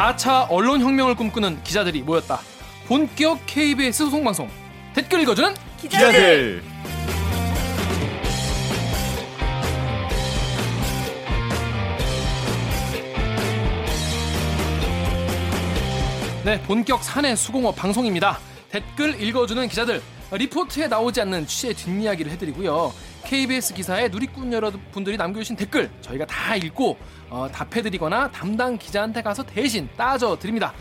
4차 언론혁명을 꿈꾸는 기자들이 모였다. 본격 KBS 소송방송 댓글 읽어주는 기자들. 네, 본격 사내 수공업 방송입니다. 댓글 읽어주는 기자들 리포트에 나오지 않는 취재 뒷이야기를 해드리고요. KBS 기사에 누리꾼 여러분들이 남겨주신 댓글 저희가 다 읽고 어, 답해드리거나 담당 기자한테 가서 대신 따져드립니다.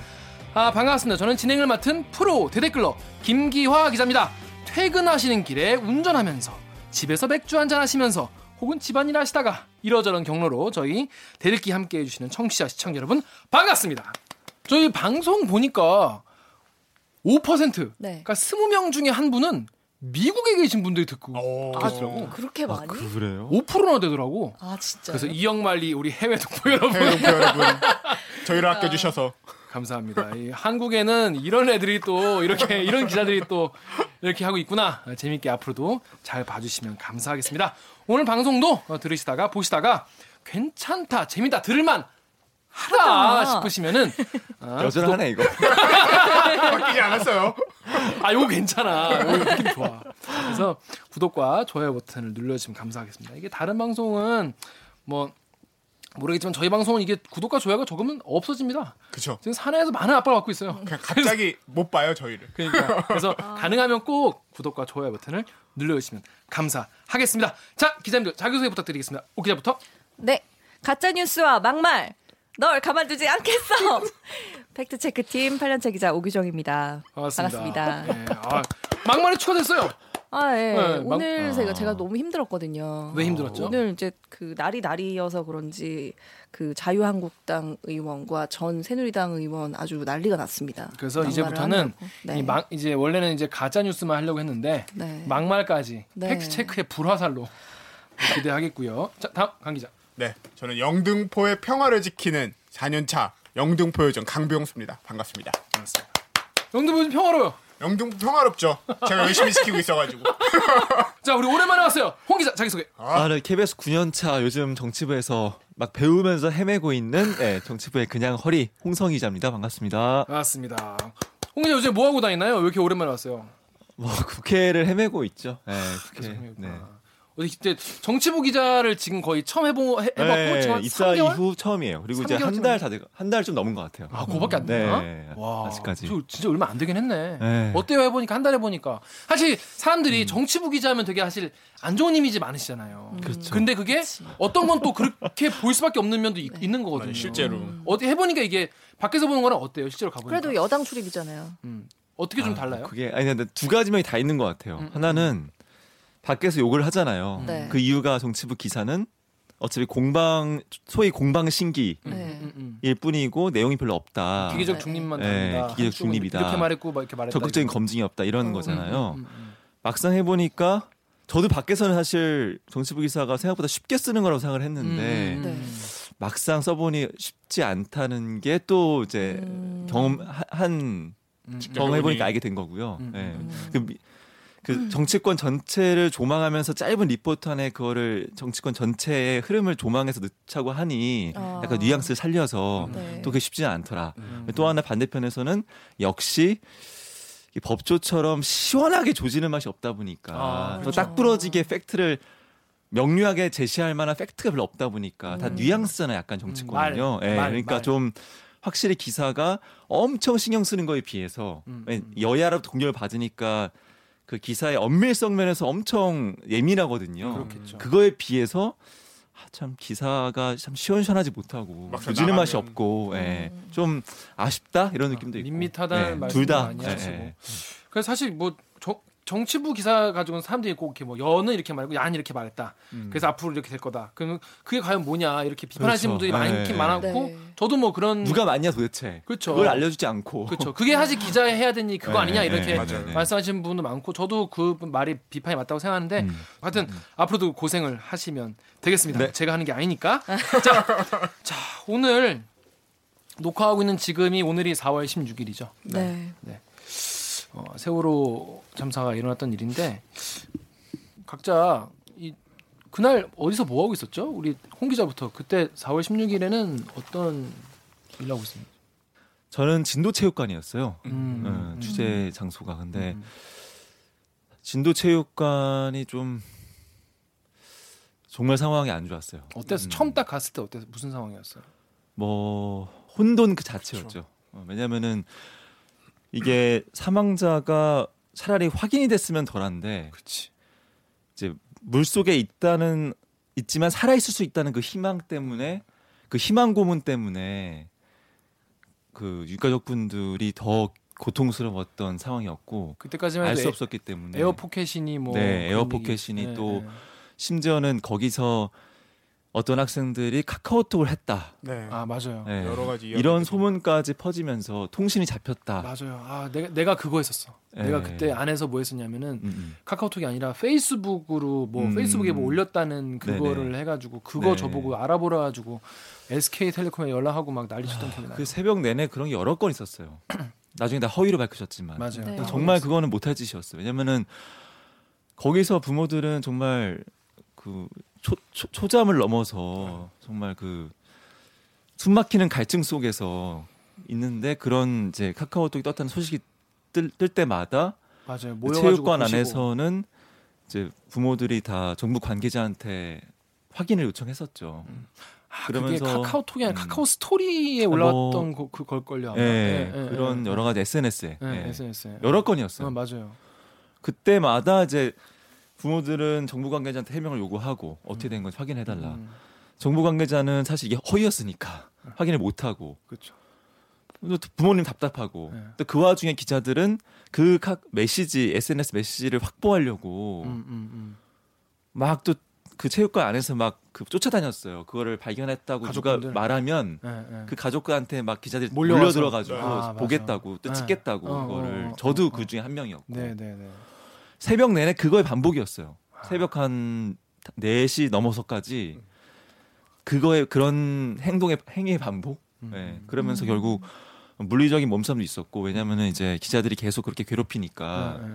아, 반갑습니다. 저는 진행을 맡은 프로 대댓글러 김기화 기자입니다. 퇴근하시는 길에 운전하면서 집에서 맥주 한잔 하시면서 혹은 집안일 하시다가 이러저런 경로로 저희 대댓기 함께 해주시는 청취자 시청자 여러분 반갑습니다. 저희 방송 보니까 5% 네. 그러니까 20명 중에 한 분은 미국에 계신 분들이 듣고 오. 계시더라고. 아, 그렇게 많이? 그래요? 5%나 되더라고. 아 진짜. 그래서 이영말리 우리 해외 독보 여러분 해외 동포 여러분, 저희를 아껴주셔서 감사합니다. 이 한국에는 이런 애들이 또 이렇게 이런 기자들이 또 이렇게 하고 있구나. 재밌게 앞으로도 잘 봐주시면 감사하겠습니다. 오늘 방송도 어, 들으시다가 보시다가 괜찮다, 재밌다, 들을만 하다. 싶으시면은 아, 여전하네 이거. 바뀌지 않았어요. 아, 요거 괜찮아. 요거 느낌 좋아. 그래서 구독과 좋아요 버튼을 눌러주시면 감사하겠습니다. 이게 다른 방송은 뭐 모르겠지만 저희 방송은 이게 구독과 좋아요가 적으면 없어집니다. 그쵸. 지금 사내에서 많은 압박을 받고 있어요. 그냥 갑자기 못 봐요 저희를. 그러니까 그래서 가능하면 꼭 구독과 좋아요 버튼을 눌러주시면 감사하겠습니다. 자 기자님들 자기소개 부탁드리겠습니다. 오 기자부터. 네. 가짜 뉴스와 막말. 널 가만두지 않겠어. 팩트 체크 팀 8년차 기자 오규정입니다. 반갑습니다. 반갑습니다. 네, 아, 막말이 추가됐어요. 아, 예. 네, 막- 오늘 아. 제가 제가 너무 힘들었거든요. 왜 힘들었죠? 오늘 이제 그 날이 날이어서 그런지 그 자유한국당 의원과 전 새누리당 의원 아주 난리가 났습니다. 그래서 이제부터는. 네. 이 막, 이제 원래는 이제 가짜 뉴스만 하려고 했는데 네. 막말까지 네. 팩트 체크의 불화살로 기대하겠고요. 자 다음 강 기자. 네, 저는 영등포의 평화를 지키는 4년차 영등포 요정 강병수입니다. 반갑습니다. 반갑습니다. 영등포 좀 평화로요. 영등포 평화롭죠. 제가 열심히 지키고 있어가지고. 자 우리 오랜만에 왔어요. 홍 기자 자기 소개. 아, 네, KBS 9년차 요즘 정치부에서 막 배우면서 헤매고 있는 네, 정치부의 그냥 허리 홍성 기자입니다. 반갑습니다. 반갑습니다. 홍 기자 요즘 뭐 하고 다니나요? 왜 이렇게 오랜만에 왔어요? 뭐 국회를 헤매고 있죠. 네, 국회. 네. 이제 정치부 기자를 지금 거의 처음 해보 해, 해봤고 네, 지금 한 입사 3개월? 이후 처음이에요. 그리고 이제 3개월 한달다한달 좀 넘은 것 같아요. 아, 그거밖에 안 되나? 네, 와, 아직까지. 저 진짜 얼마 안 되긴 했네. 네. 어때요 해보니까 한 달 해보니까 사실 음. 사람들이 정치부 기자면 되게 사실 안 좋은 이미지 많으시잖아요. 그렇죠. 근데 그게 어떤 건 또 그렇게 보일 수밖에 없는 면도 있, 는 거거든요. 실제로. 어디 해보니까 이게 밖에서 보는 거랑 어때요? 실제로 가보니까. 그래도 여당 출입이잖아요. 음. 어떻게 좀 아, 달라요? 그게 아니 근데 두 가지 면이 다 있는 것 같아요. 음, 하나는 밖에서 욕을 하잖아요. 네. 그 이유가 정치부 기사는 어차피 공방 소위 공방 신기일 음, 네. 음, 음. 뿐이고 내용이 별로 없다. 기계적 네. 중립만 네. 기계적 중립이다. 이렇게 말했고 막 이렇게 말했다. 적극적인 이거. 검증이 없다 이런 음, 거잖아요. 음, 음, 막상 해보니까 저도 밖에서는 사실 정치부 기사가 생각보다 쉽게 쓰는 거라고 생각을 했는데 음, 음, 네. 음. 막상 써보니 쉽지 않다는 게 또 이제 음. 경험한 음, 경험해보니까 알게 된 거고요. 음, 네. 음. 그, 미- 그 정치권 전체를 조망하면서 짧은 리포트 안에 그거를 정치권 전체의 흐름을 조망해서 넣자고 하니 아. 약간 뉘앙스를 살려서 네. 또 그게 쉽지는 않더라. 음. 또 하나 반대편에서는 역시 이 법조처럼 시원하게 조지는 맛이 없다 보니까 아, 또 그렇죠. 딱 부러지게 팩트를 명료하게 제시할 만한 팩트가 별로 없다 보니까 다 음. 뉘앙스잖아요. 약간 정치권은요. 말, 예, 말, 그러니까 말. 좀 확실히 기사가 엄청 신경 쓰는 거에 비해서 음, 예, 음. 여야로 동료를 받으니까 그 기사의 엄밀성 면에서 엄청 예민하거든요. 그렇겠죠. 그거에 비해서 아, 참 기사가 참 시원시원하지 못하고 조지는 맛이. 없고 예, 음. 좀 아쉽다 이런 느낌도 있고 밋밋하다는 예, 말씀을 둘다 많이 하시고. 그래서 사실 뭐 정, 정치부 기사 가지고는 사람들이 꼭 이렇게 뭐 여는 이렇게 말고 야는 이렇게 말했다. 그래서 앞으로 이렇게 될 거다. 그러면 그게 과연 뭐냐 이렇게 비판하시는 그렇죠. 분들이 많긴 네. 많았고 네. 저도 뭐 그런 누가 맞냐 도대체 그렇죠. 그걸 알려주지 않고 그렇죠. 그게 사실 기자에 해야 일 그거 네, 아니냐 네, 이렇게 네. 네. 말씀하시는 분도 많고 저도 그 말이 비판이 맞다고 생각하는데 음. 하여튼 앞으로도 고생을 하시면 되겠습니다. 네. 제가 하는 게 아니니까. 자, 자 오늘 녹화하고 있는 지금이 오늘이 4월 16일이죠. 네. 어, 세월호 참사가 일어났던 일인데 각자 이 그날 어디서 뭐 하고 있었죠? 우리 홍 기자부터 그때 4월 16일에는 어떤 일 하고 있습니까? 저는 진도체육관이었어요. 음. 어, 음. 취재 장소가 근데 음. 진도체육관이 좀 정말 상황이 안 좋았어요. 어땠어? 음. 처음 딱 갔을 때 어땠어? 무슨 상황이었어요? 뭐 혼돈 그 자체였죠. 어, 왜냐면은 이게 사망자가 차라리 확인이 됐으면 덜한데 그렇지. 이제 물 속에 있다는 있지만 살아 있을 수 있다는 그 희망 때문에 그 희망 고문 때문에 그 유가족분들이 더 고통스러웠던 상황이었고 그때까지만 알수 에- 없었기 때문에 에어 포켓이니 뭐 네, 그런 에어 얘기. 포켓이니 네, 또 네. 심지어는 거기서 어떤 학생들이 카카오톡을 했다. 네. 아 맞아요. 네. 여러 가지 이런 소문까지 퍼지면서 통신이 잡혔다. 맞아요. 아 내가 내가 그거 했었어. 네. 내가 그때 안에서 뭐 했었냐면은 음, 음. 카카오톡이 아니라 페이스북으로 뭐 음. 페이스북에 뭐 올렸다는 그거를 해가지고 그거 네. 저보고 알아보라 가지고 SK텔레콤에 연락하고 막 난리쳤던 기억이 나요. 그 새벽 내내 그런 게 여러 건 있었어요. 나중에 다 허위로 밝혀졌지만 맞아요. 네. 정말 그거는 못할 짓이었어요. 왜냐면은 거기서 부모들은 정말 그 초, 초, 잠을 넘어서 정말 그 숨막히는 갈증 속에서 있는데 그런 이제 카카오톡이 떴다는 소식이 뜰, 뜰 때마다 맞아요. 그 체육관 보시고. 안에서는 이제 부모들이 다 정부 관계자한테 확인을 요청했었죠. 아, 그러면서- 카카오톡이 아니라 음. 카카오 스토리에 뭐- 올라왔던 그, 그 걸걸요. 예, 예, 예, 그런 예, 여러 가지 SNS에 예, 예, SNS에 여러 건이었어요. 어, 맞아요. 그때마다 이제 부모들은 정부 관계자한테 해명을 요구하고 어떻게 된 건지 확인해 달라. 음, 정부 관계자는 사실 이게 허위였으니까 확인을 못 하고 그렇죠. 또 부모님 답답하고 네. 또그 와중에 기자들은 그각 메시지 SNS 메시지를 확보하려고 음, 음, 음. 막 또 그 체육관 안에서 막 그 쫓아다녔어요. 그거를 발견했다고 가족분들. 누가 말하면 예, 예. 그 가족들한테 막 기자들이 몰려와서. 몰려들어가지고 아. 보겠다고 또 네. 찍겠다고 어, 그거를 어, 어, 저도 어, 그 중에 한 명이었고 네, 네, 네. 새벽 내내 그거의 반복이었어요. 아. 새벽 한 4시 넘어서까지 그거의 그런 행동의 행위의 반복. 음. 네. 그러면서 결국 물리적인 몸싸움도 있었고 왜냐면은 이제 기자들이 계속 그렇게 괴롭히니까 예, 예.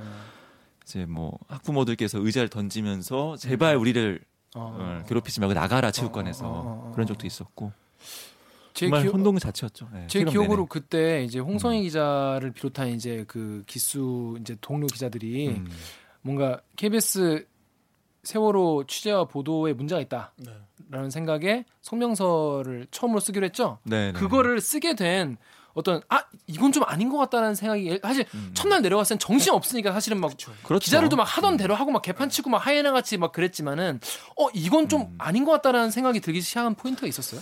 이제 뭐 학부모들께서 의자를 던지면서 제발 우리를 어, 어, 어. 괴롭히지 말고 나가라 체육관에서 어, 어, 어, 어, 그런 어. 적도 있었고 제 정말 기억, 혼동 자체였죠. 네, 제 기억으로 내내. 그때 이제 홍성희 기자를 비롯한 이제 그 기수 이제 동료 기자들이 음. 뭔가 KBS 세월호 취재와 보도에 문제가 있다라는 생각에 성명서를 처음으로 쓰기로 했죠. 네, 네. 그거를 쓰게 된 어떤 아 이건 좀 아닌 것 같다는 생각이 사실 음. 첫날 내려갔을 땐 정신 없으니까 사실은 막 그렇죠. 기자들도 막 하던 대로 하고 막 개판 치고 막 하이에나 같이 막 그랬지만은 어 이건 좀 음. 아닌 것 같다라는 생각이 들기 시작한 포인트가 있었어요.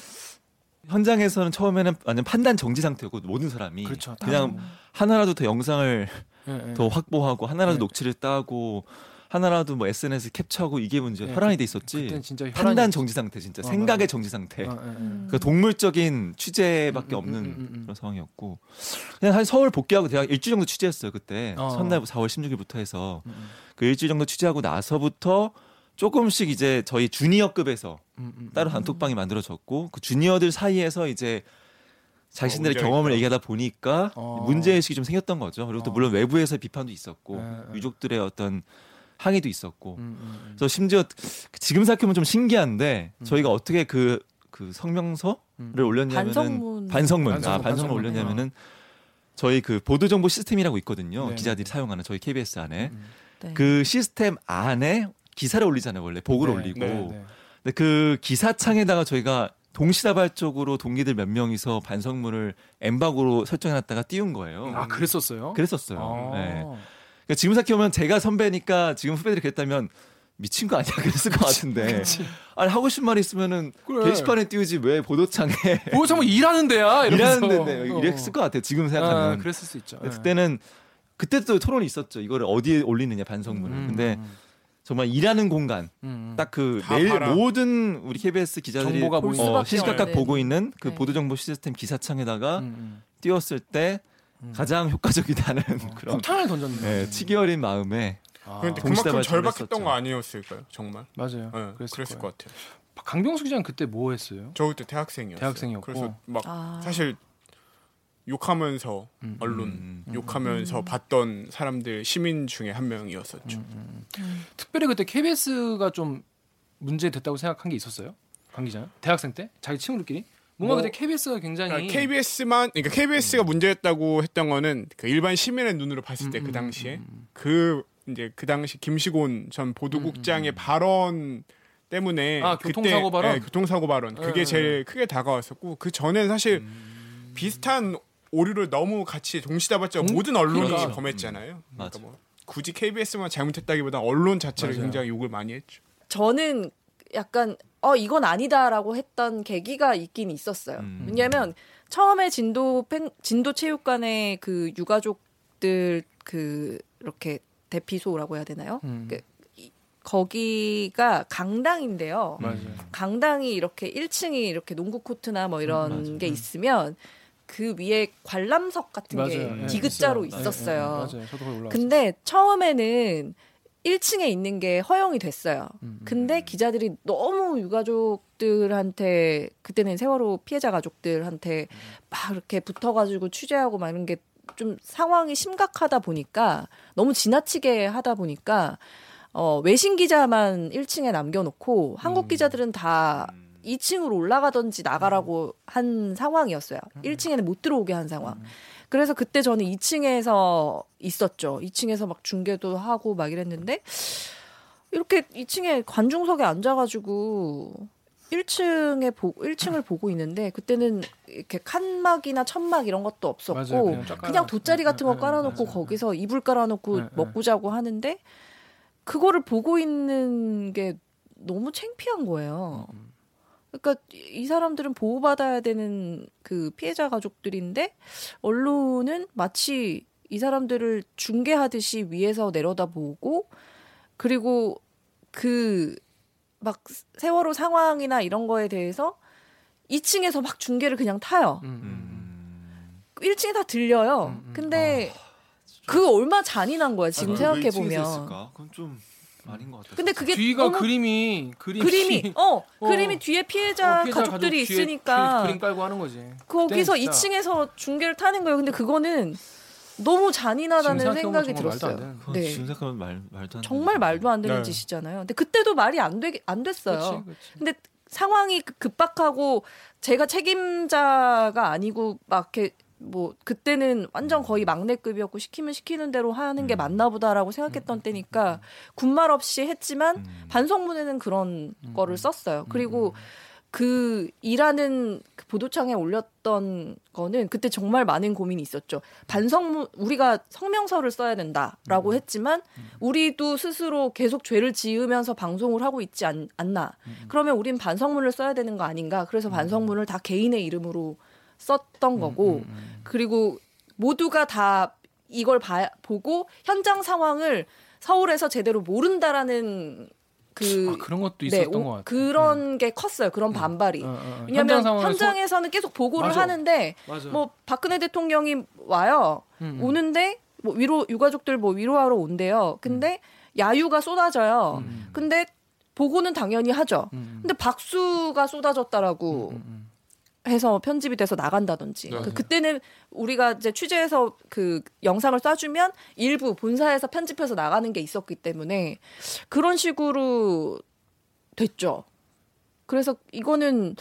현장에서는 처음에는 완전 판단 정지 상태고 모든 사람이 그렇죠. 다 그냥 좀- 하나라도 더 영상을 예, 예. 더 확보하고 하나라도 네. 녹취를 따고 하나라도 뭐 SNS 캡처하고 이게 문제 네, 혈안이 그- 돼 있었지 혈안이 판단 정지 상태 진짜 어, 생각의 맞아. 정지 상태 어, 예, 예. 음. 그 동물적인 취재밖에 음, 음, 없는 음, 음, 음. 그런 상황이었고 그냥 한 서울 복귀하고 대학 일주일 정도 취재했어요 그때 어. 첫날 4월 16일부터 해서 음, 그 일주일 정도 취재하고 나서부터 조금씩 이제 저희 주니어급에서 음, 음, 따로 단톡방이 만들어졌고 그 주니어들 사이에서 이제 자신들의 어, 경험을 있다. 얘기하다 보니까 어. 문제 의식이 좀 생겼던 거죠. 그리고 또 어. 물론 외부에서 비판도 있었고 네, 네. 유족들의 어떤 항의도 있었고 음, 음, 음. 그래서 심지어 지금 생각해보면 좀 신기한데 음. 저희가 어떻게 그, 그 성명서를 음. 올렸냐면은 반성문. 반성문, 반성문, 아, 반성문 반성문. 올렸냐면은 저희 그 보도 정보 시스템이라고 있거든요. 네, 기자들이 네. 사용하는 저희 KBS 안에 음. 네. 그 시스템 안에 기사를 올리잖아요. 원래 보고를 네, 올리고 네, 네. 근데 그 기사창에다가 저희가 동시다발적으로 동기들 몇 명이서 반성문을 엠박으로 설정해놨다가 띄운 거예요. 아 그랬었어요. 그랬었어요. 아. 네. 그러니까 지금 생각해보면 제가 선배니까 지금 후배들이 그랬다면 미친 거 아니야 그랬을 것 같은데 아니 하고 싶은 말이 있으면은 그래. 게시판에 띄우지 왜 보도창에 뭐 정말 일하는 데야 이러면서. 일하는데 이랬을 것 같아요 지금 아, 생각하면 그랬을 수 있죠. 그때는 그때 또 토론이 있었죠 이거를 어디에 올리느냐 반성문을 음, 근데 음, 정말 일하는 공간 음, 음. 딱그다 매일 봐라. 모든 우리 KBS 기자들이 정보가 어, 시시각각 없는. 보고 있는 그 네. 보도 정보 시스템 기사창에다가 음, 음. 띄웠을 때 음. 가장 효과적이다는 어, 그런 폭탄을 던졌네. 네, 치기 어린 마음에 아, 그런데 그만큼 절박했던 했었죠. 거 아니었을까요? 정말. 맞아요. 네, 그랬을, 그랬을. 것 같아요. 강병수 기자는 그때 뭐 했어요? 저 그때 대학생이었어요. 대학생이었고. 그래서 막 아. 사실 욕하면서 음. 언론 음. 욕하면서 음. 봤던 사람들 시민 중에 한 명이었었죠. 음, 음. 음. 특별히 그때 KBS가 좀 문제 됐다고 생각한 게 있었어요? 강 기자는? 대학생 때? 자기 친구들끼리? 뭔가 뭐- 그때 KBS가 굉장히 그러니까 KBS만 그러니까 KBS가 문제였다고 했던 거는 그 일반 시민의 눈으로 봤을 때그 음, 당시에 음, 음. 그 이제 그 당시 김시곤 전 보도국장의 발언 때문에 아, 교통사고 발언? 네, 교통사고 발언 그게 네, 제일 크게 다가왔었고 그 전엔 사실 음. 비슷한 오류를 너무 같이 동시다발적 동- 모든 언론이 그러니까. 검했잖아요. 그러니까 맞아. 뭐 굳이 KBS만 잘못했다기보다 언론 자체를 맞아요. 굉장히 욕을 많이 했죠. 저는 약간 어 이건 아니다라고 했던 계기가 있긴 있었어요. 음. 왜냐하면 처음에 진도 팬 진도 체육관의 그 유가족들 그 이렇게 대피소라고 해야 되나요? 음. 그, 이- 거기가 강당인데요. 맞아요. 강당이 이렇게 1층이 이렇게 농구 코트나 뭐 이런 음. 게 있으면 그 위에 관람석 같은 맞아요. 게 예, 디귿자로 있어요. 있었어요. 예, 예, 맞아요. 저도 거기 올라왔어요. 근데 처음에는 1층에 있는 게 허용이 됐어요. 음, 음. 근데 기자들이 너무 유가족들한테 그때는 세월호 피해자 가족들한테 막 이렇게 붙어가지고 취재하고 막 이런 게 좀 상황이 심각하다 보니까 너무 지나치게 하다 보니까 어, 외신 기자만 1층에 남겨놓고 한국 기자들은 다 2층으로 올라가든지 나가라고 한 상황이었어요. 1층에는 못 들어오게 한 상황. 그래서 그때 저는 2층에서 있었죠. 2층에서 막 중계도 하고 막 이랬는데 이렇게 2층에 관중석에 앉아가지고 1층에 보 1층을 보고 있는데 그때는 이렇게 칸막이나 천막 이런 것도 없었고 맞아요. 그냥, 쫙 깔아놨어요. 돗자리 같은 거 네, 깔아놓고 맞아요. 거기서 이불 깔아놓고 네, 먹고 자고 하는데 그거를 보고 있는 게 너무 창피한 거예요. 음. 그러니까 이 사람들은 보호받아야 되는 그 피해자 가족들인데 언론은 마치 이 사람들을 중계하듯이 위에서 내려다보고 그리고 그 막 세월호 상황이나 이런 거에 대해서 2층에서 막 중계를 그냥 타요. 음, 음. 음. 1층에 다 들려요. 음, 음. 근데 그 얼마 나 잔인한 거야 지금 아, 생각해 왜 2층에서 보면. 그건 좀 아닌 것 같아요. 근데 그게 뒤가 너무 그림이 그림이 그림이 어, 어. 그림이 뒤에 피해자, 어, 피해자 가족들이 가족 있으니까 그림 깔고 하는 거지. 거기서 그때는 진짜 2층에서 중계를 타는 거예요. 근데 그거는 너무 잔인하다는 생각이 들었어요. 네. 지금 생각하면 말, 말도 안 정말 되는 말도 안 되는 네. 짓이잖아요. 근데 그때도 말이 안, 되, 안 됐어요. 그렇지, 그렇지. 근데 상황이 급- 급박하고 제가 책임자가 아니고 막 이렇게 뭐 그때는 완전 거의 막내급이었고 시키면 시키는 대로 하는 게 음. 맞나 보다라고 생각했던 때니까 군말 없이 했지만 음. 반성문에는 그런 음. 거를 썼어요. 그리고 그 일하는 그 보도창에 올렸던 거는 그때 정말 많은 고민이 있었죠. 반성문 우리가 성명서를 써야 된다라고 음. 했지만 우리도 스스로 계속 죄를 지으면서 방송을 하고 있지 않, 나 음. 그러면 우린 반성문을 써야 되는 거 아닌가? 그래서 반성문을 다 개인의 이름으로 썼던 거고 음, 음. 그리고 모두가 다 이걸 봐, 보고 현장 상황을 서울에서 제대로 모른다라는 그 아, 그런 것도 네, 있었던 오- 것 같아. 그런 게 컸어요. 그런 반발이. 어, 어, 어. 왜냐하면 현장 상황을 현장에서는 계속 보고를 맞아. 하는데 소- 맞아. 뭐 박근혜 대통령이 와요. 음, 음. 오는데 뭐 위로 유가족들 뭐 위로하러 온대요. 근데 야유가 쏟아져요. 음. 근데 보고는 당연히 하죠. 음, 음. 근데 박수가 쏟아졌다라고 음, 음. 해서 편집이 돼서 나간다든지. 네. 그 그때는 우리가 이제 취재해서 그 영상을 쏴주면 일부 본사에서 편집해서 나가는 게 있었기 때문에 그런 식으로 됐죠. 그래서 이거는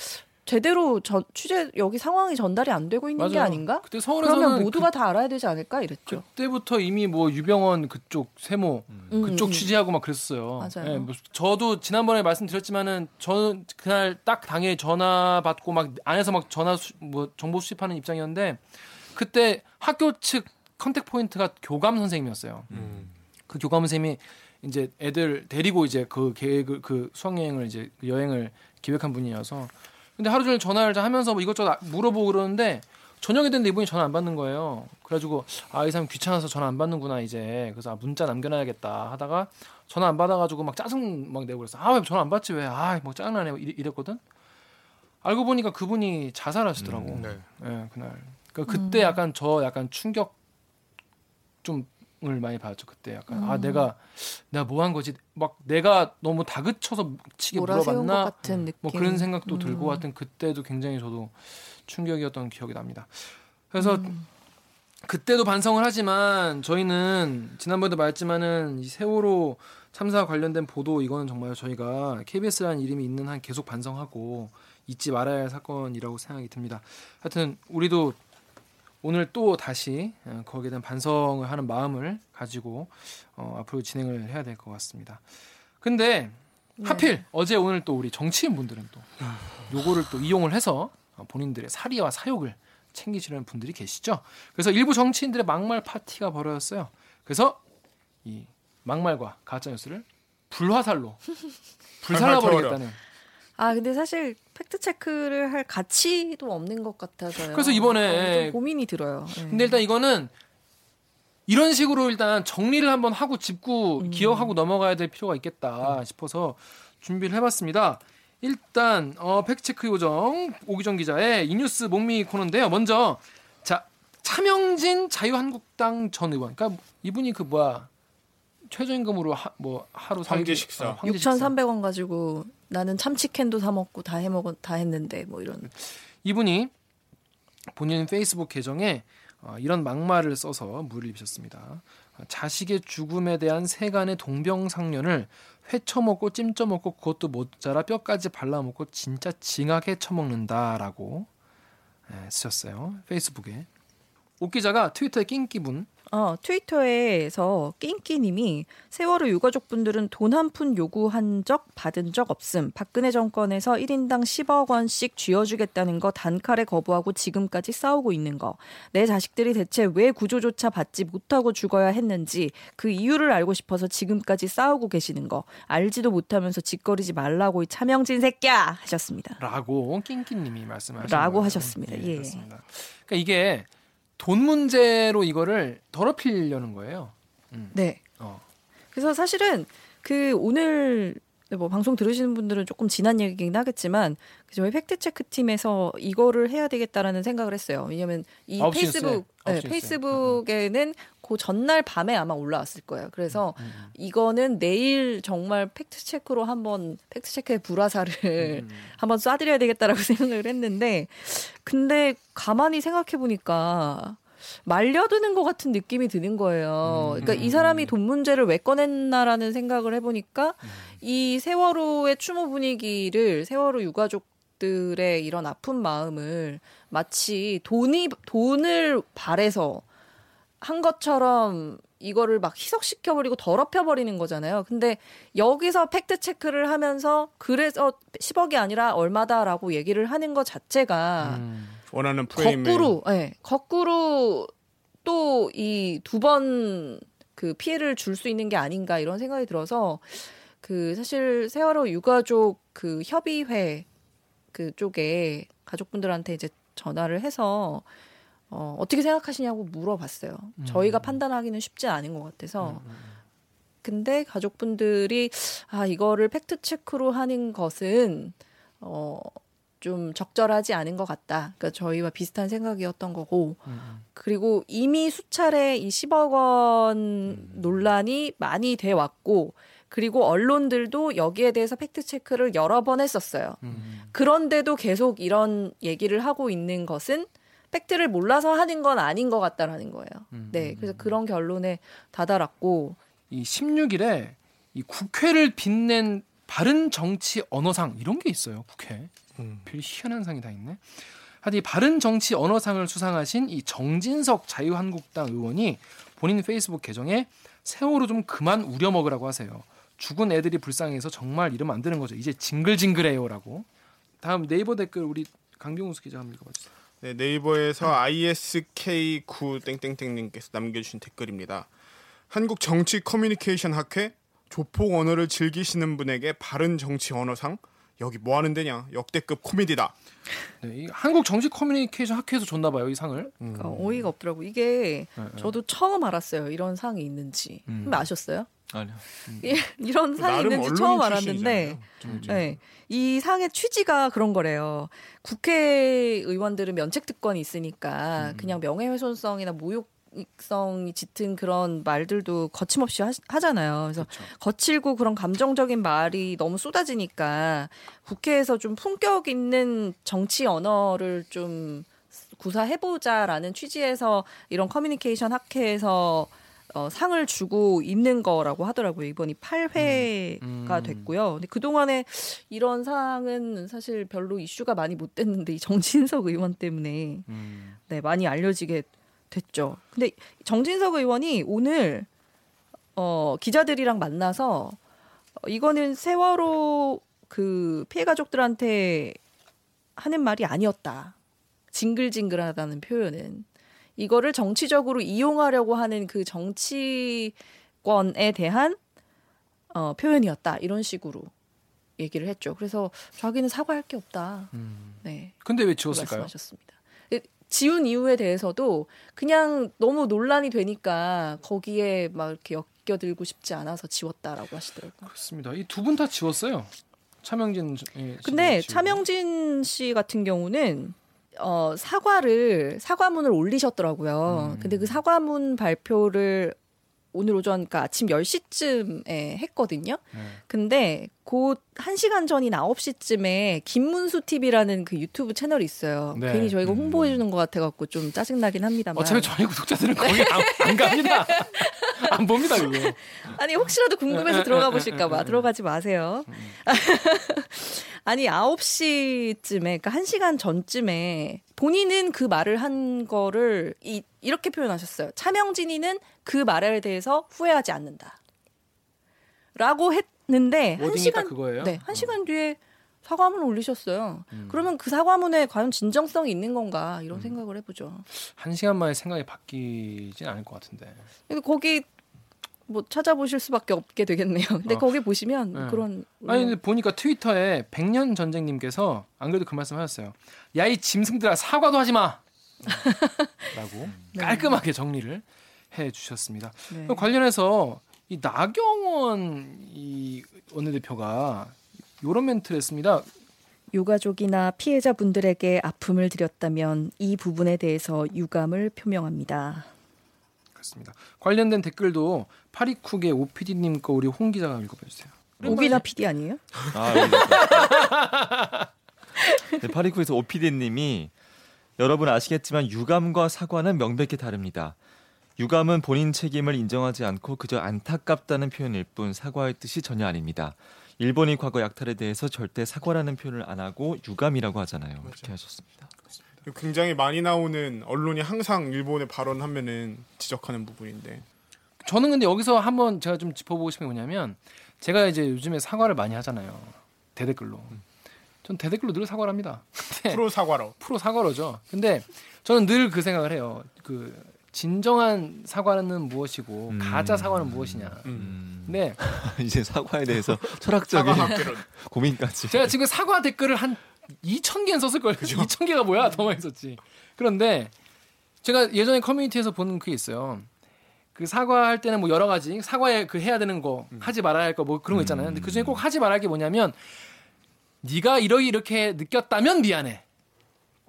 제대로 전, 취재 여기 상황이 전달이 안 되고 있는 게 맞아요. 아닌가? 그때 서울에서는 그러면 모두가 다 알아야 되지 않을까 이랬죠. 그, 때부터 이미 뭐 유병원 그쪽 세모 음, 그쪽 음. 취재하고 막 그랬어요. 맞아요. 예, 뭐 저도 지난번에 말씀드렸지만은 저는 그날 딱 당일 전화 받고 막 안에서 막 전화 수, 뭐 정보 수집하는 입장이었는데 그때 학교 측 contact point가 교감 선생님이었어요. 그 교감 선생님이 이제 애들 데리고 이제 그 계획을 그 수학여행을 이제 그 여행을 기획한 분이어서 근데 하루 종일 전화를 하면서 뭐 이것저것 물어보고 그러는데 저녁에 됐는데 이분이 전화 안 받는 거예요. 그래가지고 아 이 사람 귀찮아서 전화 안 받는구나 이제 그래서 아, 문자 남겨놔야겠다 하다가 전화 안 받아가지고 막 짜증 막 내고 그랬어. 아 왜 전화 안 받지 왜? 아뭐 짜증나네 이랬- 이랬거든. 알고 보니까 그분이 자살하시더라고. 네. 예, 그날. 그러니까 그때 약간 저 약간 충격 좀을 많이 받았죠. 그때 약간 아 내가 내가 뭐 한 거지? 막 내가 너무 다그쳐서 치게 물어봤나? 뭐 그런 생각도 음. 들고 하여튼 그때도 굉장히 저도 충격이었던 기억이 납니다. 그래서 음. 그때도 반성을 하지만 저희는 지난번에도 말했지만은 이 세월호 참사 관련된 보도 이거는 정말 저희가 KBS라는 이름이 있는 한 계속 반성하고 잊지 말아야 할 사건이라고 생각이 듭니다. 하여튼 우리도 오늘 또 다시 어, 거기에 대한 반성을 하는 마음을 가지고 어, 앞으로 진행을 해야 될 것 같습니다. 근데 네. 하필 어제 오늘 또 우리 정치인 분들은 또 요거를 또 이용을 해서 어, 본인들의 사리와 사욕을 챙기시는 분들이 계시죠. 그래서 일부 정치인들의 막말 파티가 벌어졌어요. 그래서 이 막말과 가짜 뉴스를 불화살로 불살라 버리겠다는. 아 근데 사실 팩트 체크를 할 가치도 없는 것 같아서요. 그래서 이번에- 어, 좀 고민이 들어요. 예. 근데 일단 이거는 이런 식으로 일단 정리를 한번 하고 짚고 기억하고 넘어가야 될 필요가 있겠다 싶어서 준비를 해봤습니다. 일단 어, 팩트 체크 요정 오기정 기자의 이 뉴스 목미 코너인데요. 먼저 자 차명진 자유한국당 전 의원. 그러니까 이분이 그 뭐야 최저임금으로 하, 뭐 하루 황제 식사. 어, 황제 식사. 6,300원 가지고 나는 참치캔도 사 먹고 다 해먹은 다 했는데 뭐 이런. 이분이 본인 페이스북 계정에 어, 이런 막말을 써서 물을 비셨습니다. 어, 자식의 죽음에 대한 세간의 동병상련을 회쳐먹고 찜쪄먹고 그것도 모자라 뼈까지 발라먹고 진짜 징하게 처먹는다라고 예, 쓰셨어요. 페이스북에. 옥 기자가 트위터에 낑기분 어, 트위터에서 낑끼님이 세월호 유가족 분들은 돈 한 푼 요구한 적 받은 적 없음. 박근혜 정권에서 1인당 10억 원씩 쥐어주겠다는 거 단칼에 거부하고 지금까지 싸우고 있는 거. 내 자식들이 대체 왜 구조조차 받지 못하고 죽어야 했는지 그 이유를 알고 싶어서 지금까지 싸우고 계시는 거. 알지도 못하면서 짓거리지 말라고 이 차명진 새끼야 하셨습니다. 라고 낑낑님이 말씀하신 라고. 하셨습니다. 예. 그렇습니다. 그러니까 이게 돈 문제로 이거를 더럽히려는 거예요. 네. 어. 그래서 사실은 그 오늘 뭐 방송 들으시는 분들은 조금 지난 얘기긴 하겠지만 그 저희 팩트 체크 팀에서 이거를 해야 되겠다라는 생각을 했어요. 왜냐하면 이 페이스북 네. 페이스북에는 그 전날 밤에 아마 올라왔을 거예요. 그래서 음, 이거는 내일 정말 팩트 체크로 한번 팩트 체크의 불화살을 음. 한번 쏴드려야 되겠다라고 생각을 했는데 근데 가만히 생각해 보니까 말려드는 것 같은 느낌이 드는 거예요. 그러니까 이 사람이 돈 문제를 왜 꺼냈나라는 생각을 해보니까 이 세월호의 추모 분위기를 세월호 유가족 들의 이런 아픈 마음을 마치 돈이 돈을 바래서 한 것처럼 이거를 막 희석시켜버리고 더럽혀버리는 거잖아요. 근데 여기서 팩트 체크를 하면서 그래서 10억이 아니라 얼마다라고 얘기를 하는 것 자체가 음. 원하는 프레임에 거꾸로, 예, 거꾸로 또 이 두 번 그 피해를 줄 수 있는 게 아닌가 이런 생각이 들어서 그 사실 세월호 유가족 그 협의회 그 쪽에 가족분들한테 이제 전화를 해서 어, 어떻게 생각하시냐고 물어봤어요. 저희가 판단하기는 쉽지 않은 것 같아서. 근데 가족분들이 아 이거를 팩트 체크로 하는 것은 어. 좀 적절하지 않은 것 같다. 그러니까 저희와 비슷한 생각이었던 거고, 그리고 이미 수차례 이 10억 원 논란이 많이 돼 왔고, 그리고 언론들도 여기에 대해서 팩트 체크를 여러 번 했었어요. 음. 그런데도 계속 이런 얘기를 하고 있는 것은 팩트를 몰라서 하는 건 아닌 것 같다라는 거예요. 음, 네, 그래서 그런 결론에 다다랐고, 이 16일에 이 국회를 빛낸 바른 정치 언어상 이런 게 있어요. 국회. 별 희한한 상이 다 있네. 이 바른 정치 언어상을 수상하신 이 정진석 자유한국당 의원이 본인 페이스북 계정에 세월호 좀 그만 우려 먹으라고 하세요. 죽은 애들이 불쌍해서 정말 이러면 안 되는 거죠. 이제 징글징글해요라고. 다음 네이버 댓글 우리 강병우 기자 한번 읽어봐 주세요. 네, 네이버에서 ISK9 땡땡땡님께서 남겨주신 댓글입니다. 한국 정치 커뮤니케이션 학회 조폭 언어를 즐기시는 분에게 바른 정치 언어상 여기 뭐 하는 데냐 역대급 코미디다. 네, 이 한국 정치 커뮤니케이션 학회에서 줬나 봐요 이 상을. 그러니까 어이가 없더라고. 이게 네, 네. 저도 처음 알았어요. 이런 상이 있는지. 음. 근데 아셨어요? 아니요. 이- 이런 상이 있는지 처음 알았는데. 네. 이 상의 취지가 그런 거래요. 국회의원들은 면책 특권이 있으니까 그냥 명예훼손성이나 모욕 성이 짙은 그런 말들도 거침없이 하, 잖아요 그래서 거칠고 그런 감정적인 말이 너무 쏟아지니까 국회에서 좀 품격 있는 정치 언어를 좀 구사해보자라는 취지에서 이런 커뮤니케이션 학회에서 어, 상을 주고 있는 거라고 하더라고요. 이번이 8회가 음. 됐고요. 근데 그동안에 이런 상은 사실 별로 이슈가 많이 못 됐는데 이 정진석 의원 때문에 음. 네, 많이 알려지게 됐죠. 근데 정진석 의원이 오늘 어, 기자들이랑 만나서 어, 이거는 세월호 그 피해 가족들한테 하는 말이 아니었다. 징글징글하다는 표현은 이거를 정치적으로 이용하려고 하는 그 정치권에 대한 어, 표현이었다. 이런 식으로 얘기를 했죠. 그래서 자기는 사과할 게 없다. 음. 네. 근데 왜 지웠을까요? 말씀하셨습니다. 예, 지운 이유에 대해서도 그냥 너무 논란이 되니까 거기에 막 이렇게 엮여들고 싶지 않아서 지웠다라고 하시더라고요. 그렇습니다. 이 두 분 다 지웠어요. 차명진 예, 근데 씨도 차명진 씨 같은 경우는 어, 사과를 사과문을 올리셨더라고요. 음. 근데 그 사과문 발표를 오늘 오전 그러니까 아침 10시쯤에 했거든요. 네. 근데 곧 1시간 전인 9시쯤에 김문수 TV라는 그 유튜브 채널이 있어요. 네. 괜히 저희가 음. 홍보해 주는 것 같아 갖고 좀 짜증 나긴 합니다만. 어차피 저희 구독자들은 거기 안, 안 갑니다. 안 봅니다 그거. 아니 혹시라도 궁금해서 들어가 보실까 봐 들어가지 마세요. 아니 9시쯤에 그러니까 1시간 전쯤에 본인은 그 말을 한 거를 이, 이렇게 표현하셨어요. 차명진이는 그 말에 대해서 후회하지 않는다. 라고 했는데 한 시간 딱 그거예요? 네, 한 시간 뒤에 사과문을 올리셨어요. 음. 그러면 그 사과문에 과연 진정성이 있는 건가 이런 생각을 해보죠. 한 시간 만에 생각이 바뀌진 않을 것 같은데. 거기 뭐 찾아보실 수밖에 없게 되겠네요. 근데 어. 거기 보시면 네. 그런 아니 근데 보니까 트위터에 백년 전쟁님께서 안 그래도 그 말씀하셨어요. 야 이 짐승들아 사과도 하지 마. 라고 네. 깔끔하게 정리를 해 주셨습니다. 네. 그 관련해서 이 나경원 이 원내대표가 요런 멘트를 했습니다. 유가족이나 피해자분들에게 아픔을 드렸다면 이 부분에 대해서 유감을 표명합니다. 그렇습니다. 관련된 댓글도 파리쿡의 오피디님 거 우리 홍 기자가 읽어봐주세요. 오기나 PD 아니에요? 아, 네. 네, 파리쿠에서 오피디님이 여러분 아시겠지만 유감과 사과는 명백히 다릅니다. 유감은 본인 책임을 인정하지 않고 그저 안타깝다는 표현일 뿐 사과의 뜻이 전혀 아닙니다. 일본이 과거 약탈에 대해서 절대 사과라는 표현을 안 하고 유감이라고 하잖아요. 그렇게 하셨습니다. 굉장히 많이 나오는 언론이 항상 일본의 발언하면은 지적하는 부분인데 저는 근데 여기서 한번 제가 좀 짚어보고 싶은 게 뭐냐면 제가 이제 요즘에 사과를 많이 하잖아요. 대댓글로. 전 대댓글로 늘 사과를 합니다. 프로 사과로 프로 사과로죠. 근데 저는 늘 그 생각을 해요. 그 진정한 사과는 무엇이고 음. 가짜 사과는 무엇이냐. 음. 근데 이제 사과에 대해서 철학적인 사과 고민까지. 제가 지금 사과 댓글을 한 2천 개는 썼을 거예요. 2천 개가 뭐야? 더 많이 썼지. 그런데 제가 예전에 커뮤니티에서 본 그게 있어요. 그 사과할 때는 뭐 여러 가지 사과에 그 해야 되는 거 하지 말아야 할 거 뭐 그런 거 있잖아요. 근데 그 중에 꼭 하지 말아야 할 게 뭐냐면 네가 이러기 이렇게 느꼈다면 미안해.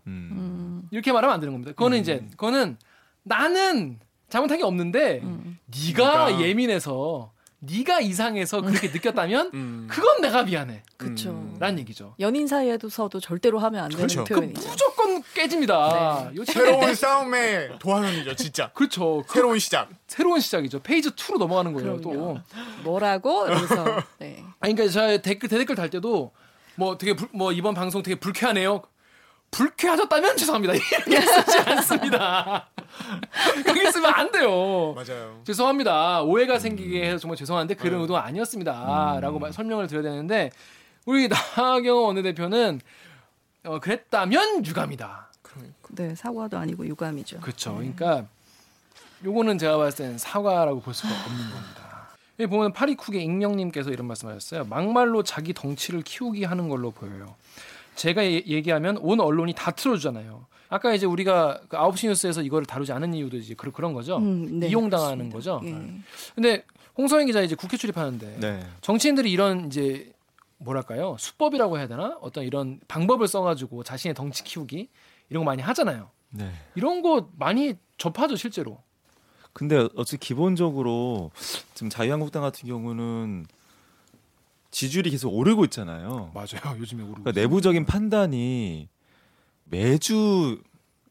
음. 이렇게 말하면 안 되는 겁니다. 그거는 이제 그거는 나는 잘못한 게 없는데 음. 네가 네가. 예민해서 네가 이상해서 그렇게 느꼈다면 음. 그건 내가 미안해. 그렇죠. 음. 라는 얘기죠. 연인 사이에서도 절대로 하면 안 되는 그렇죠. 그 표현이죠. 무조건 깨집니다. 네. 새로운 싸움의 도화선이죠 진짜 그렇죠. 그 새로운 시작 새로운 시작이죠. 페이지 2로 넘어가는 거예요. 또. 그럼요. 뭐라고? 그래서 네. 아니 그러니까 제가 댓글 대댓글 달 때도 뭐 되게 불- 뭐 이번 방송 되게 불쾌하네요. 불쾌하셨다면 죄송합니다. 이렇게 쓰지 않습니다. 그렇게 쓰면 안 돼요. 맞아요 죄송합니다. 오해가 생기게 해서 정말 죄송한데 그런 네. 의도가 아니었습니다. 라고 말- 설명을 드려야 되는데 우리 나경원 원내대표는 어, 그랬다면 유감이다. 네, 사과도 아니고 유감이죠. 그렇죠. 그러니까 요거는 제가 봤을 땐 사과라고 볼 수가 없는 겁니다. 여기 보면 파리쿡의 익명님께서 이런 말씀하셨어요. 막말로 자기 덩치를 키우기 하는 걸로 보여요. 제가 예- 얘기하면 온 언론이 다 틀어주잖아요. 아까 이제 우리가 그 9시 뉴스에서 이거를 다루지 않은 이유도 이제 그런 그런 거죠. 음, 네, 이용당하는 그렇습니다. 거죠. 예. 근데 홍성현 기자 이제 국회 출입하는데 네. 정치인들이 이런 이제 뭐랄까요 수법이라고 해야 되나 어떤 이런 방법을 써 가지고 자신의 덩치 키우기 이런 거 많이 하잖아요. 네. 이런 거 많이 접하죠 실제로. 근데 어찌 기본적으로 지금 자유한국당 같은 경우는 지지율이 계속 오르고 있잖아요. 맞아요. 요즘에 오르고. 그러니까 내부적인 판단이 매주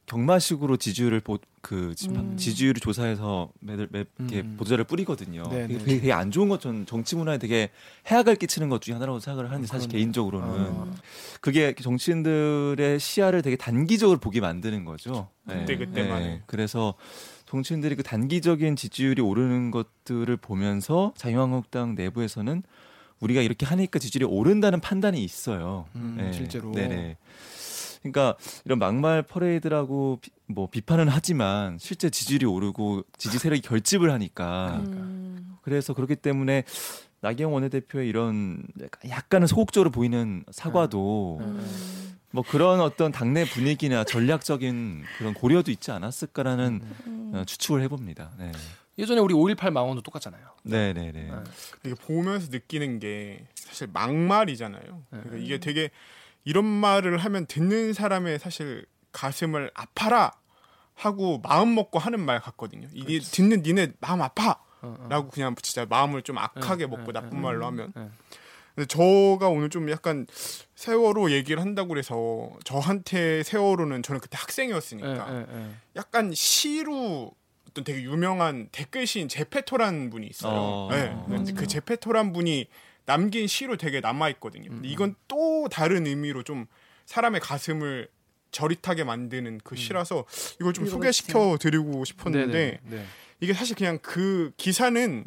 경마식으로 지지율을 보, 그 지, 음. 지지율을 조사해서 매들 매 이렇게 음. 보도자를 뿌리거든요. 네, 되게, 네. 되게 안 좋은 것전 정치 문화에 되게 해악을 끼치는 것 중에 하나라고 생각을 하는데 사실 그러네. 개인적으로는 어. 그게 정치인들의 시야를 되게 단기적으로 보게 만드는 거죠. 그때 그때만에. 네. 그래서 정치인들이 그 단기적인 지지율이 오르는 것들을 보면서 자유한국당 내부에서는 우리가 이렇게 하니까 지지율이 오른다는 판단이 있어요. 음, 실제로. 네네. 그러니까 이런 막말 퍼레이드라고 비, 뭐 비판은 하지만 실제 지지율이 오르고 지지 세력이 결집을 하니까 음. 그래서 그렇기 때문에 나경원 원내대표의 이런 약간- 약간은 소극적으로 보이는 사과도 음. 뭐 그런 어떤 당내 분위기나 전략적인 그런 고려도 있지 않았을까라는 음. 어, 추측을 해봅니다. 네. 예전에 우리 5.18 망원도 똑같잖아요. 네네네. 네. 이게 보면서 느끼는 게 사실 막말이잖아요. 네. 그러니까 이게 되게 이런 말을 하면 듣는 사람의 사실 가슴을 아파라 하고 마음 먹고 하는 말 같거든요. 이게 듣는 니네 마음 아파. 어, 어. 라고 그냥 진짜 마음을 좀 악하게 네, 먹고 네, 나쁜 네. 말로 하면 네. 근데 저가 오늘 좀 약간 세월호 얘기를 한다고 그래서 저한테 세월호는 저는 그때 학생이었으니까 예, 예, 예. 약간 시로 어떤 되게 유명한 댓글 시인 제페토란 분이 있어요. 어. 네. 그 제페토란 분이 남긴 시로 되게 남아 있거든요. 음, 근데 이건 또 다른 의미로 좀 사람의 가슴을 저릿하게 만드는 그 시라서 이걸 좀. 소개시켜 드리고 싶었는데 음. 네네, 네. 이게 사실 그냥 그 기사는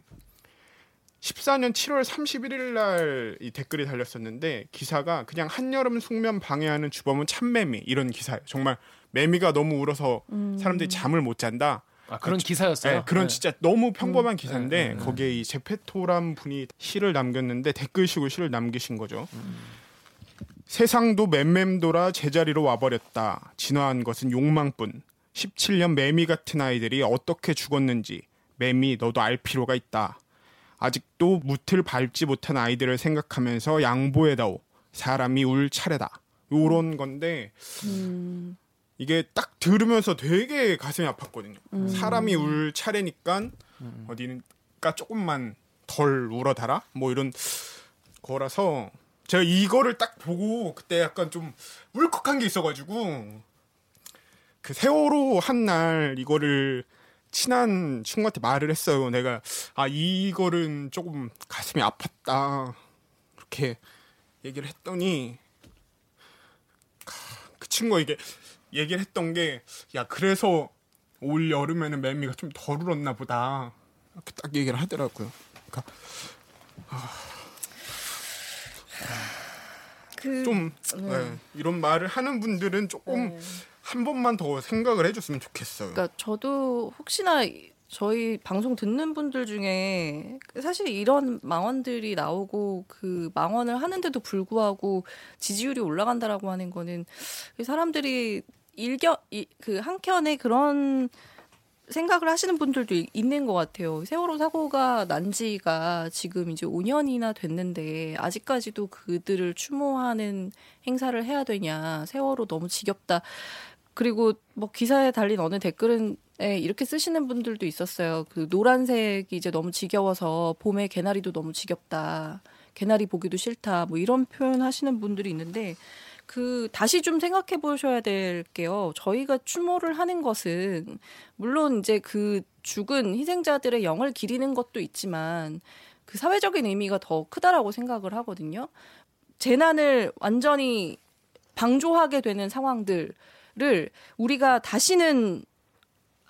14년 7월 31일 날 이 댓글이 달렸었는데 기사가 그냥 한여름 숙면 방해하는 주범은 참매미 이런 기사예요. 정말 매미가 너무 울어서 음. 사람들이 잠을 못 잔다. 아 그런 기사였어요. 네, 그런 네. 진짜 너무 평범한 기사인데 네, 네, 네. 거기에 이 제페토란 분이 시를 남겼는데 댓글식으로 시를 남기신 거죠. 음. 세상도 맴맴돌아 제자리로 와버렸다. 진화한 것은 욕망뿐. 17년 매미 같은 아이들이 어떻게 죽었는지 매미 너도 알 필요가 있다. 아직도 무틀 밟지 못한 아이들을 생각하면서 양보해다오. 사람이 울 차례다. 요런 건데 음. 이게 딱 들으면서 되게 가슴이 아팠거든요. 사람이 울 차례니까 어디는가 조금만 덜 울어달아? 뭐 이런 거라서 제가 이거를 딱 보고 그때 약간 좀 울컥한 게 있어가지고 그 세월호 한 날 이거를 친한 친구한테 말을 했어요. 내가 아 이거는 조금 가슴이 아팠다 그렇게 얘기를 했더니 그 친구가 이게 얘기를 했던 게 야 그래서 올 여름에는 매미가 좀 덜 울었나 보다 이렇게 딱 얘기를 하더라고요. 그러니까 그좀 네. 네, 이런 말을 하는 분들은 조금 네. 한 번만 더 생각을 해줬으면 좋겠어요. 그러니까 저도 혹시나 저희 방송 듣는 분들 중에 사실 이런 망언들이 나오고 그 망언을 하는데도 불구하고 지지율이 올라간다라고 하는 거는 사람들이 일견 이- 그 한켠에 그런 생각을 하시는 분들도 이- 있는 것 같아요. 세월호 사고가 난 지가 지금 이제 5년이나 됐는데 아직까지도 그들을 추모하는 행사를 해야 되냐. 세월호 너무 지겹다. 그리고 뭐 기사에 달린 어느 댓글은 에 이렇게 쓰시는 분들도 있었어요. 그 노란색이 이제 너무 지겨워서 봄에 개나리도 너무 지겹다. 개나리 보기도 싫다. 뭐 이런 표현 하시는 분들이 있는데 그 다시 좀 생각해 보셔야 될 게요. 저희가 추모를 하는 것은 물론 이제 그 죽은 희생자들의 영을 기리는 것도 있지만 그 사회적인 의미가 더 크다라고 생각을 하거든요. 재난을 완전히 방조하게 되는 상황들을 우리가 다시는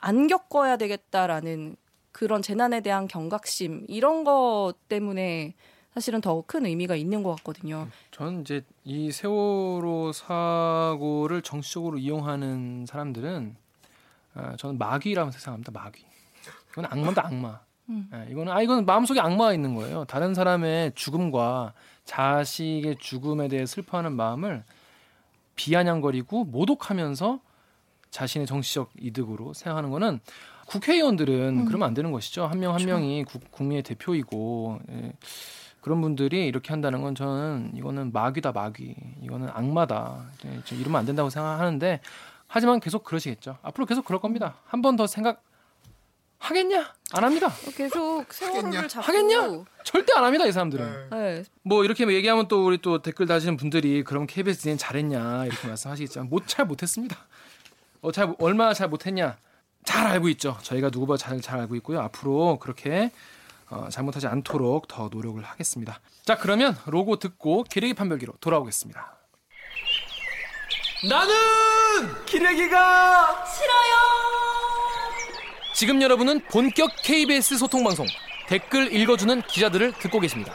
안 겪어야 되겠다라는 그런 재난에 대한 경각심 이런 것 때문에 사실은 더 큰 의미가 있는 것 같거든요. 저는 이제 이 세월호 사고를 정치적으로 이용하는 사람들은 아, 저는 마귀라고 생각합니다. 마귀. 이건 악마다 악마. 음. 예, 이거는 아 이건 마음속에 악마가 있는 거예요. 다른 사람의 죽음과 자식의 죽음에 대해 슬퍼하는 마음을 비아냥거리고 모독하면서 자신의 정치적 이득으로 생각하는 거는 국회의원들은 음. 그러면 안 되는 것이죠. 한 명한 그렇죠. 명이 국, 국민의 대표이고 예. 그런 분들이 이렇게 한다는 건 저는 이거는 마귀다 마귀. 이거는 악마다. 이러면 안 된다고 생각하는데 하지만 계속 그러시겠죠. 앞으로 계속 그럴 겁니다. 한 번 더 생각 하겠냐? 안 합니다. 계속 세월호를 하겠냐? 자꾸 하겠냐? 절대 안 합니다 이 사람들은. 네. 네, 뭐 이렇게 얘기하면 또 우리 또 댓글 다시는 분들이 그럼 KBS 는 잘했냐 이렇게 말씀하시겠지만 못 잘 못했습니다. 어, 잘 얼마나 잘 못했냐 잘 알고 있죠. 저희가 누구보다 잘, 잘 알고 있고요. 앞으로 그렇게 어, 잘못하지 않도록 더 노력을 하겠습니다. 자 그러면 로고 듣고 기레기 판별기로 돌아오겠습니다. 나는 기레기가 지금 여러분은 본격 KBS 소통 방송 댓글 읽어주는 기자들을 듣고 계십니다.